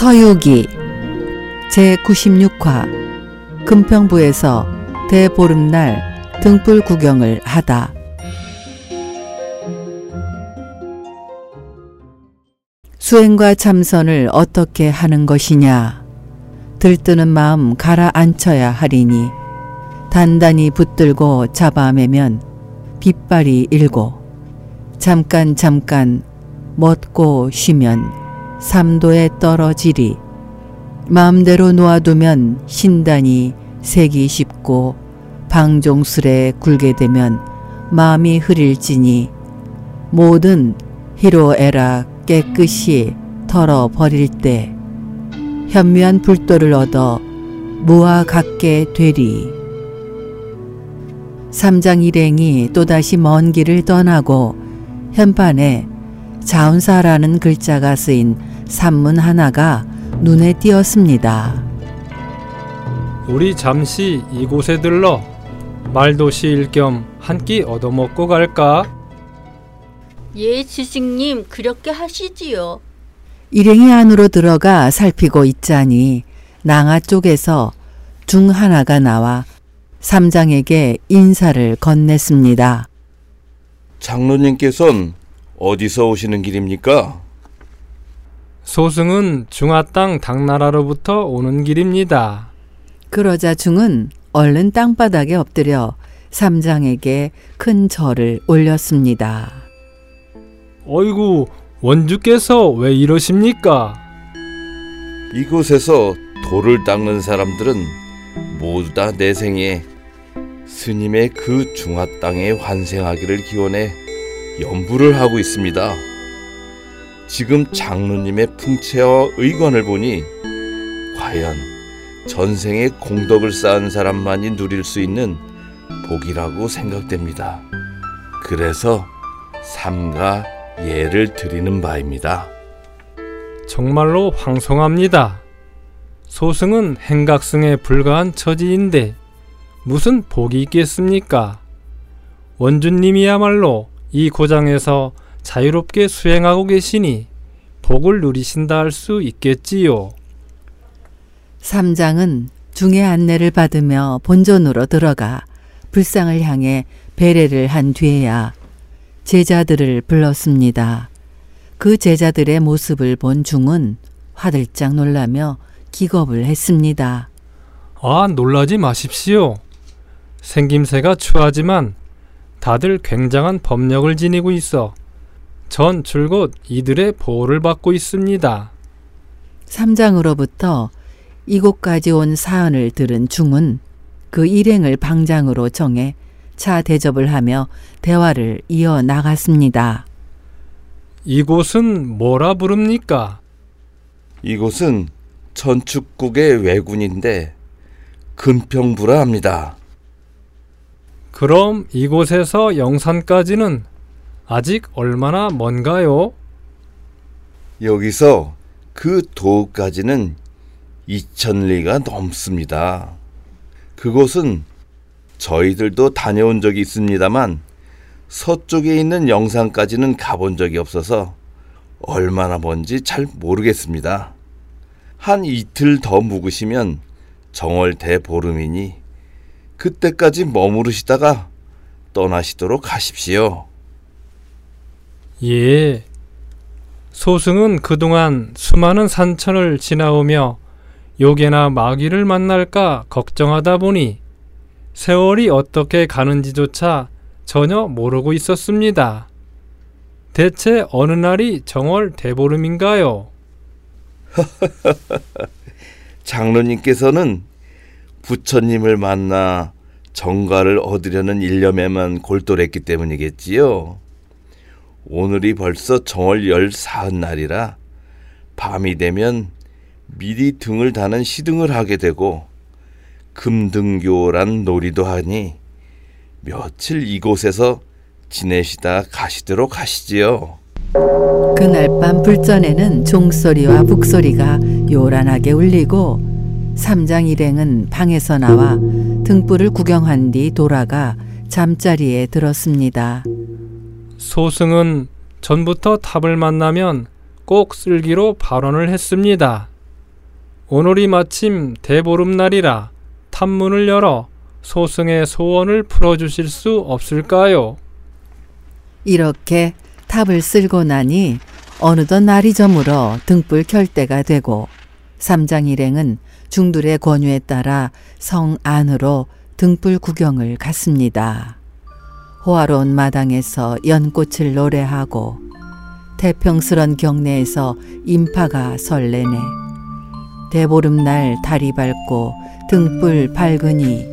서유기 제96화 금평부에서 대보름날 등불 구경을 하다. 수행과 참선을 어떻게 하는 것이냐? 들뜨는 마음 가라앉혀야 하리니 단단히 붙들고 잡아매면 빗발이 일고 잠깐 잠깐 멎고 쉬면 삼도에 떨어지리 마음대로 놓아두면 신단이 색이 쉽고 방종술에 굴게 되면 마음이 흐릴지니 모든 희로애락 깨끗이 털어버릴 때 현미한 불도를 얻어 무와 같게 되리. 삼장 일행이 또다시 먼 길을 떠나고 현판에 자운사라는 글자가 쓰인 산문 하나가 눈에 띄었습니다. 우리 잠시 이곳에 들러 말도 시일 겸 한 끼 얻어먹고 갈까? 예, 스승님, 그렇게 하시지요. 일행이 안으로 들어가 살피고 있자니 낭하 쪽에서 중 하나가 나와 삼장에게 인사를 건넸습니다. 장로님께선 어디서 오시는 길입니까? 소승은 중화 땅 당나라로부터 오는 길입니다. 그러자 중은 얼른 땅바닥에 엎드려 삼장에게 큰 절을 올렸습니다. 어이구, 원주께서 왜 이러십니까? 이곳에서 돌을 닦는 사람들은 모두 다 내 생에 스님의 그 중화 땅에 환생하기를 기원해 연부를 하고 있습니다. 지금 장로님의 풍채와 의관을 보니 과연 전생에 공덕을 쌓은 사람만이 누릴 수 있는 복이라고 생각됩니다. 그래서 삼가 예를 드리는 바입니다. 정말로 황송합니다. 소승은 행각승에 불과한 처지인데 무슨 복이 있겠습니까? 원주님이야말로 이 고장에서 자유롭게 수행하고 계시니 복을 누리신다 할 수 있겠지요. 삼장은 중의 안내를 받으며 본전으로 들어가 불상을 향해 배례를 한 뒤에야 제자들을 불렀습니다. 그 제자들의 모습을 본 중은 화들짝 놀라며 기겁을 했습니다. 아, 놀라지 마십시오. 생김새가 추하지만 다들 굉장한 법력을 지니고 있어 전 줄곧 이들의 보호를 받고 있습니다. 삼장으로부터 이곳까지 온 사연을 들은 중은 그 일행을 방장으로 정해 차 대접을 하며 대화를 이어 나갔습니다. 이곳은 뭐라 부릅니까? 이곳은 전축국의 외군인데 금평부라 합니다. 그럼 이곳에서 영산까지는 아직 얼마나 먼가요? 여기서 그 도까지는 2천리가 넘습니다. 그곳은 저희들도 다녀온 적이 있습니다만 서쪽에 있는 영산까지는 가본 적이 없어서 얼마나 먼지 잘 모르겠습니다. 한 이틀 더 묵으시면 정월 대보름이니 그때까지 머무르시다가 떠나시도록 하십시오. 예. 소승은 그동안 수많은 산천을 지나오며 요괴나 마귀를 만날까 걱정하다 보니 세월이 어떻게 가는지조차 전혀 모르고 있었습니다. 대체 어느 날이 정월 대보름인가요? 장로님께서는 부처님을 만나 정가를 얻으려는 일념에만 골똘했기 때문이겠지요. 오늘이 벌써 정월 열사흔 날이라 밤이 되면 미리 등을 다는 시등을 하게 되고 금등교란 놀이도 하니 며칠 이곳에서 지내시다 가시도록 하시지요. 그날 밤 불전에는 종소리와 북소리가 요란하게 울리고 삼장 일행은 방에서 나와 등불을 구경한 뒤 돌아가 잠자리에 들었습니다. 소승은 전부터 탑을 만나면 꼭 쓸기로 발언을 했습니다. 오늘이 마침 대보름날이라 탑문을 열어 소승의 소원을 풀어주실 수 없을까요? 이렇게 탑을 쓸고 나니 어느덧 날이 저물어 등불 켤 때가 되고 삼장 일행은 중들의 권유에 따라 성 안으로 등불 구경을 갔습니다. 호화로운 마당에서 연꽃을 노래하고 태평스런 경내에서 인파가 설레네. 대보름날 달이 밝고 등불 밝으니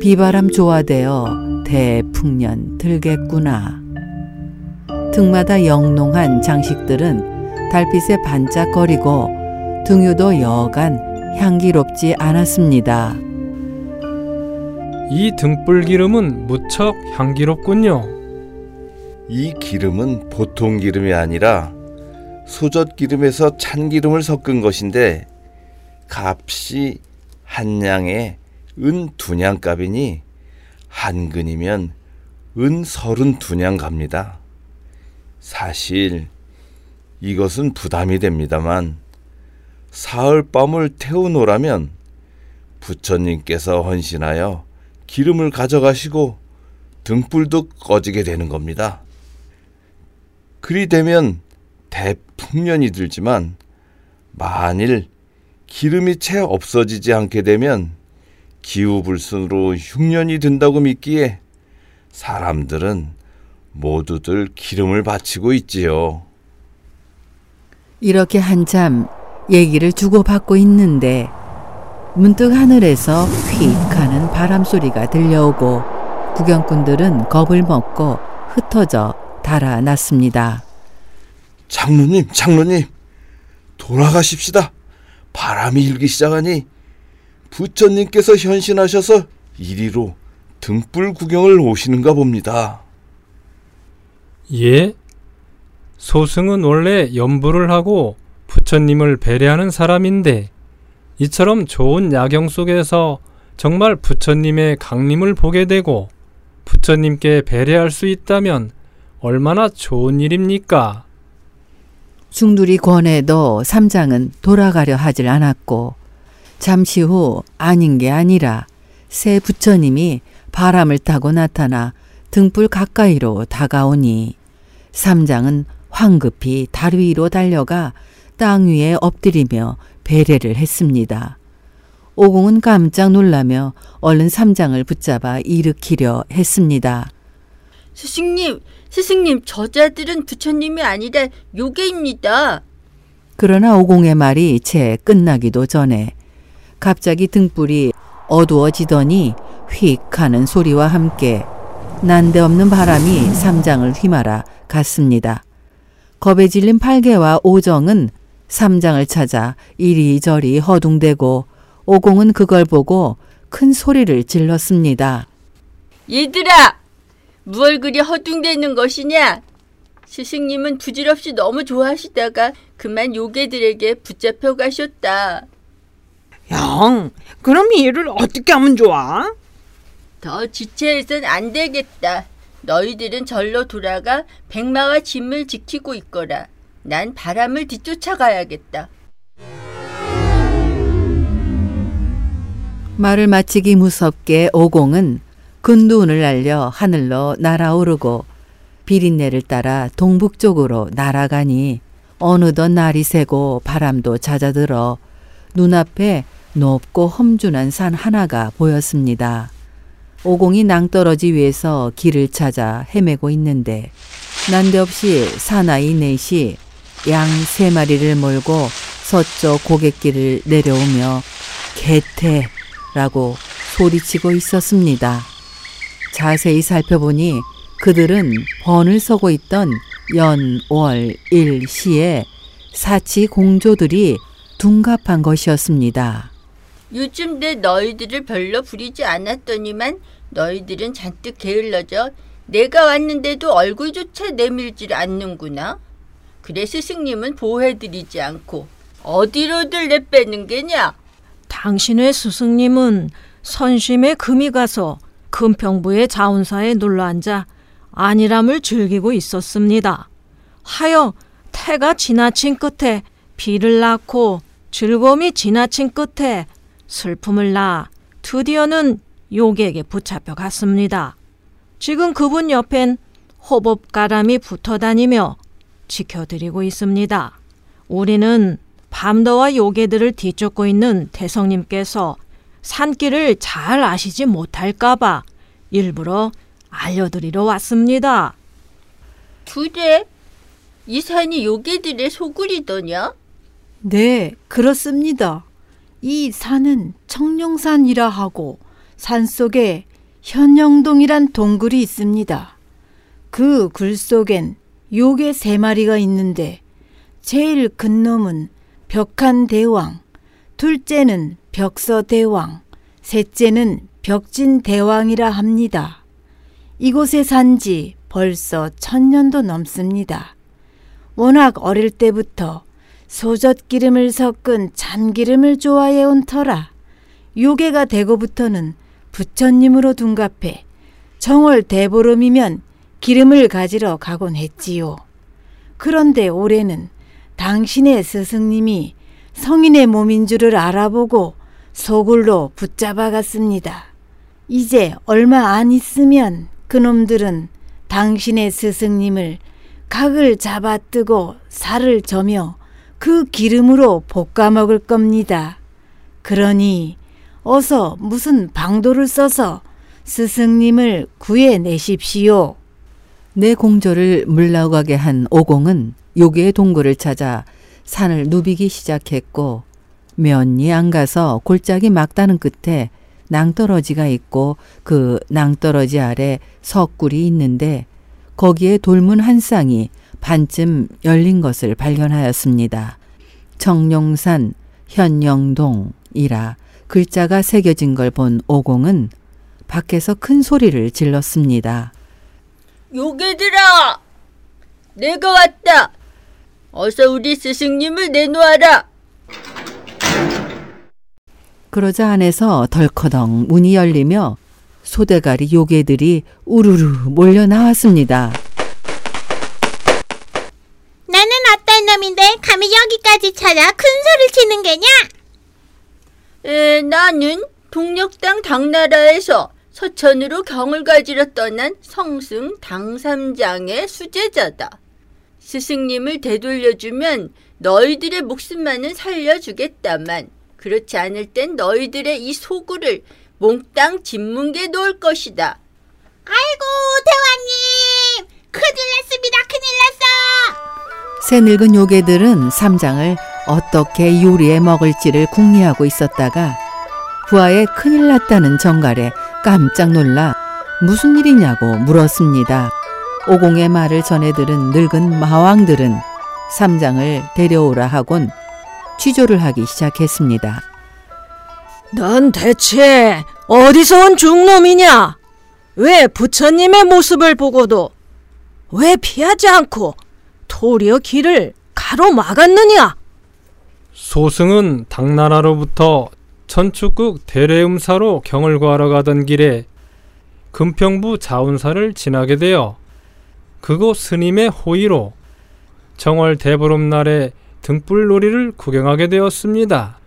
비바람 조화되어 대풍년 들겠구나. 등마다 영롱한 장식들은 달빛에 반짝거리고 등유도 여간 향기롭지 않았습니다. 이 등불 기름은 무척 향기롭군요. 이 기름은 보통 기름이 아니라 소젓 기름에서 찬 기름을 섞은 것인데 값이 한 냥에 은 두냥 값이니 한 근이면 은 서른 두냥 갑니다. 사실 이것은 부담이 됩니다만 사흘 밤을 태우노라면 부처님께서 헌신하여 기름을 가져가시고 등불도 꺼지게 되는 겁니다. 그리 되면 대풍년이 들지만 만일 기름이 채 없어지지 않게 되면 기후불순으로 흉년이 든다고 믿기에 사람들은 모두들 기름을 바치고 있지요. 이렇게 한참 얘기를 주고받고 있는데 문득 하늘에서 휙 하는 바람 소리가 들려오고 구경꾼들은 겁을 먹고 흩어져 달아났습니다. 장로님, 장로님, 돌아가십시다. 바람이 일기 시작하니 부처님께서 현신하셔서 이리로 등불 구경을 오시는가 봅니다. 예? 소승은 원래 연부를 하고 부처님을 배려하는 사람인데 이처럼 좋은 야경 속에서 정말 부처님의 강림을 보게 되고 부처님께 배려할 수 있다면 얼마나 좋은 일입니까? 중둘이 권해도 삼장은 돌아가려 하질 않았고 잠시 후 아닌 게 아니라 새 부처님이 바람을 타고 나타나 등불 가까이로 다가오니 삼장은 황급히 다리 위로 달려가 땅 위에 엎드리며 배례를 했습니다. 오공은 깜짝 놀라며 얼른 삼장을 붙잡아 일으키려 했습니다. 스승님, 스승님, 저자들은 부처님이 아니라 요괴입니다. 그러나 오공의 말이 채 끝나기도 전에 갑자기 등불이 어두워지더니 휙 하는 소리와 함께 난데없는 바람이 삼장을 휘말아 갔습니다. 겁에 질린 팔개와 오정은 삼장을 찾아 이리저리 허둥대고 오공은 그걸 보고 큰 소리를 질렀습니다. 얘들아, 무얼 그리 허둥대는 것이냐? 스승님은 부질없이 너무 좋아하시다가 그만 요괴들에게 붙잡혀 가셨다. 형, 그럼 이 일을 어떻게 하면 좋아? 더 지체해선 안 되겠다. 너희들은 절로 돌아가 백마와 짐을 지키고 있거라. 난 바람을 뒤쫓아가야겠다. 말을 마치기 무섭게 오공은 근두운을 날려 하늘로 날아오르고 비린내를 따라 동북쪽으로 날아가니 어느덧 날이 새고 바람도 잦아들어 눈앞에 높고 험준한 산 하나가 보였습니다. 오공이 낭떠러지 위에서 길을 찾아 헤매고 있는데 난데없이 사나이 넷이 양 세 마리를 몰고 서쪽 고갯길을 내려오며 개태라고 소리치고 있었습니다. 자세히 살펴보니 그들은 번을 서고 있던 연, 월, 일, 시에 사치 공조들이 둔갑한 것이었습니다. 요즘 내 너희들을 별로 부리지 않았더니만 너희들은 잔뜩 게을러져 내가 왔는데도 얼굴조차 내밀질 않는구나. 그래 스승님은 보호해드리지 않고 어디로들 내빼는 게냐? 당신의 스승님은 선심에 금이 가서 금평부의 자운사에 눌러앉아 안일함을 즐기고 있었습니다. 하여 태가 지나친 끝에 비를 낳고 즐거움이 지나친 끝에 슬픔을 낳아 드디어는 요괴에게 붙잡혀 갔습니다. 지금 그분 옆엔 호법가람이 붙어 다니며 지켜드리고 있습니다. 우리는 밤더와 요괴들을 뒤쫓고 있는 대성님께서 산길을 잘 아시지 못할까봐 일부러 알려드리러 왔습니다. 그래? 이 산이 요괴들의 소굴이더냐? 네, 그렇습니다. 이 산은 청룡산이라 하고 산 속에 현영동이란 동굴이 있습니다. 그 굴 속엔 요괴 세 마리가 있는데 제일 큰 놈은 벽한 대왕, 둘째는 벽서 대왕, 셋째는 벽진 대왕이라 합니다. 이곳에 산 지 벌써 천년도 넘습니다. 워낙 어릴 때부터 소젓 기름을 섞은 참기름을 좋아해 온 터라 요괴가 되고부터는 부처님으로 둔갑해 정월 대보름이면 기름을 가지러 가곤 했지요. 그런데 올해는 당신의 스승님이 성인의 몸인 줄을 알아보고 소굴로 붙잡아 갔습니다. 이제 얼마 안 있으면 그놈들은 당신의 스승님을 각을 잡아뜨고 살을 저며 그 기름으로 볶아 먹을 겁니다. 그러니 어서 무슨 방도를 써서 스승님을 구해내십시오. 내 공조를 물러가게 한 오공은 요괴의 동굴을 찾아 산을 누비기 시작했고 면이 안 가서 골짜기 막다는 끝에 낭떠러지가 있고 그 낭떠러지 아래 석굴이 있는데 거기에 돌문 한 쌍이 반쯤 열린 것을 발견하였습니다. 청룡산 현영동이라 글자가 새겨진 걸 본 오공은 밖에서 큰 소리를 질렀습니다. 요괴들아! 내가 왔다! 어서 우리 스승님을 내놓아라! 그러자 안에서 덜커덩 문이 열리며 소대가리 요괴들이 우르르 몰려 나왔습니다. 나는 어떤 놈인데 감히 여기까지 찾아 큰 소리를 치는 게냐? 에, 나는 동력당 당나라에서 서천으로 경을 가지러 떠난 성승 당삼장의 수제자다. 스승님을 되돌려주면 너희들의 목숨만은 살려주겠다만 그렇지 않을 땐 너희들의 이 소굴을 몽땅 짓뭉개 놓을 것이다. 아이고 대왕님 큰일 났습니다 큰일 났어 새 늙은 요괴들은 삼장을 어떻게 요리해 먹을지를 궁리하고 있었다가 부하에 큰일 났다는 정갈에 깜짝 놀라 무슨 일이냐고 물었습니다. 오공의 말을 전해 들은 늙은 마왕들은 삼장을 데려오라 하곤 취조를 하기 시작했습니다. 넌 대체 어디서 온 중놈이냐? 왜 부처님의 모습을 보고도 왜 피하지 않고 도리어 길을 가로막았느냐? 소승은 당나라로부터 천축국 대례음사로 경을 구하러 가던 길에 금평부 자운사를 지나게 되어 그곳 스님의 호의로 정월 대보름날에 등불놀이를 구경하게 되었습니다.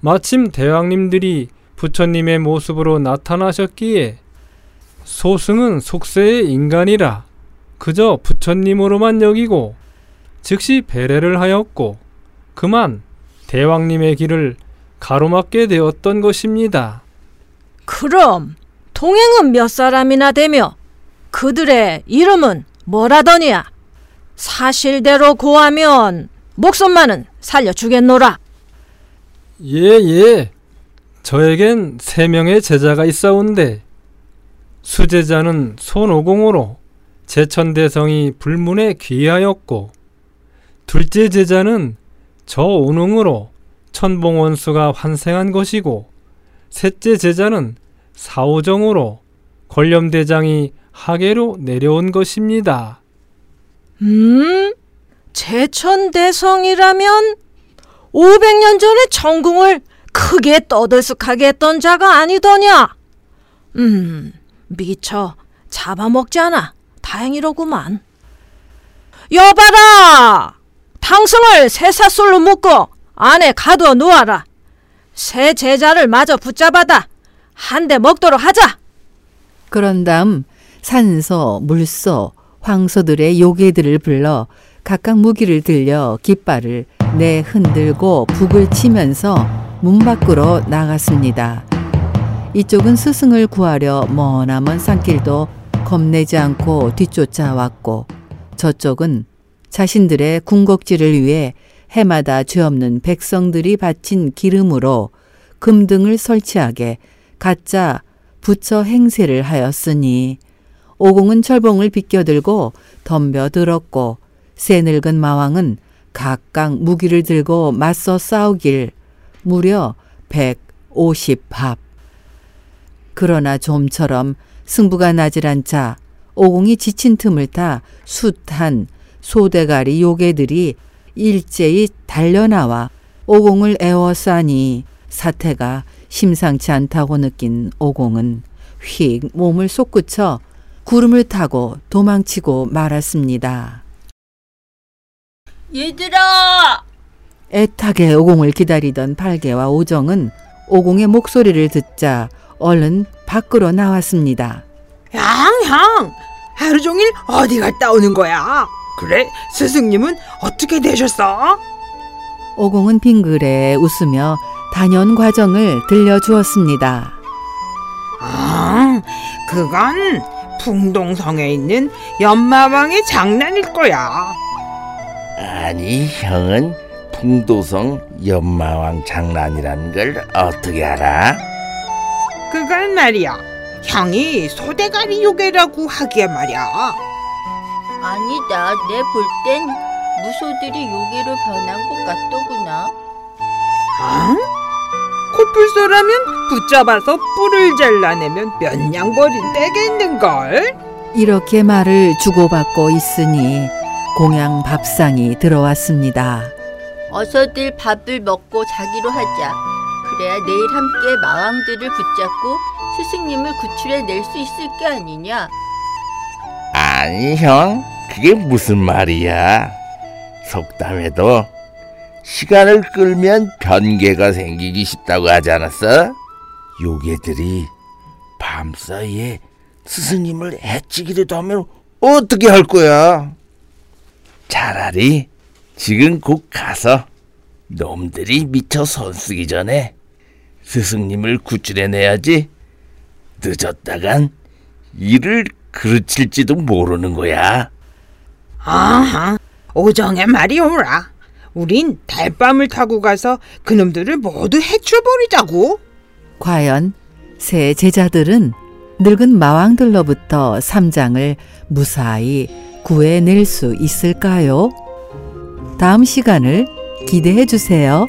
마침 대왕님들이 부처님의 모습으로 나타나셨기에 소승은 속세의 인간이라 그저 부처님으로만 여기고 즉시 배례를 하였고 그만 대왕님의 길을 가로막게 되었던 것입니다. 그럼 동행은 몇 사람이나 되며 그들의 이름은 뭐라더냐? 사실대로 고하면 목숨만은 살려주겠노라. 예, 예. 저에겐 세 명의 제자가 있사온데 수제자는 손오공으로 제천대성이 불문에 귀하였고 둘째 제자는 저오능으로 천봉원수가 환생한 것이고 셋째 제자는 사오정으로 권렴대장이 하계로 내려온 것입니다. 음? 제천대성이라면 500년 전에 전궁을 크게 떠들썩하게 했던 자가 아니더냐? 음, 미처 잡아먹지 않아 다행이로구만. 여봐라! 탕성을 새사솔로 묶어 안에 가두어 놓아라. 새 제자를 마저 붙잡아다 한 대 먹도록 하자. 그런 다음 산소, 물소, 황소들의 요괴들을 불러 각각 무기를 들려 깃발을 내 흔들고 북을 치면서 문 밖으로 나갔습니다. 이쪽은 스승을 구하려 머나먼 산길도 겁내지 않고 뒤쫓아왔고 저쪽은 자신들의 궁극지를 위해 해마다 죄 없는 백성들이 바친 기름으로 금등을 설치하게 가짜 부처 행세를 하였으니 오공은 철봉을 비껴들고 덤벼들었고 새 늙은 마왕은 각각 무기를 들고 맞서 싸우길 무려 150합. 그러나 좀처럼 승부가 나질 않자 오공이 지친 틈을 타 숱한 소대가리 요괴들이 일제히 달려나와 오공을 에워싸니 사태가 심상치 않다고 느낀 오공은 휙 몸을 솟구쳐 구름을 타고 도망치고 말았습니다. 얘들아! 애타게 오공을 기다리던 팔개와 오정은 오공의 목소리를 듣자 얼른 밖으로 나왔습니다. 양 양 하루 종일 어디 갔다 오는 거야? 그래 스승님은 어떻게 되셨어? 오공은 빙그레 웃으며 단연 과정을 들려주었습니다. 아 그건 풍동성에 있는 연마왕의 장난일 거야. 아니 형은 풍도성 연마왕 장난이라는 걸 어떻게 알아? 그건 말이야. 형이 소대가리 요괴라고 하기에 말이야. 아니다. 내 볼 땐 무소들이 요괴로 변한 것 같더구나. 어? 코뿔소라면 붙잡아서 뿔을 잘라내면 몇 냥벌이 떼겠는걸? 이렇게 말을 주고받고 있으니 공양 밥상이 들어왔습니다. 어서들 밥을 먹고 자기로 하자. 그래야 내일 함께 마왕들을 붙잡고 스승님을 구출해 낼 수 있을 게 아니냐. 아니 형 그게 무슨 말이야 속담에도 시간을 끌면 변개가 생기기 쉽다고 하지 않았어? 요괴들이 밤사이에 스승님을 해치기라도 하면 어떻게 할 거야? 차라리 지금 곧 가서 놈들이 미쳐 손쓰기 전에 스승님을 구출해내야지 늦었다간 일을 그르칠지도 모르는 거야. 아하, 오정의 말이 옳아. 우린 달밤을 타고 가서 그놈들을 모두 해쳐버리자고. 과연 새 제자들은 늙은 마왕들로부터 삼장을 무사히 구해낼 수 있을까요? 다음 시간을 기대해 주세요.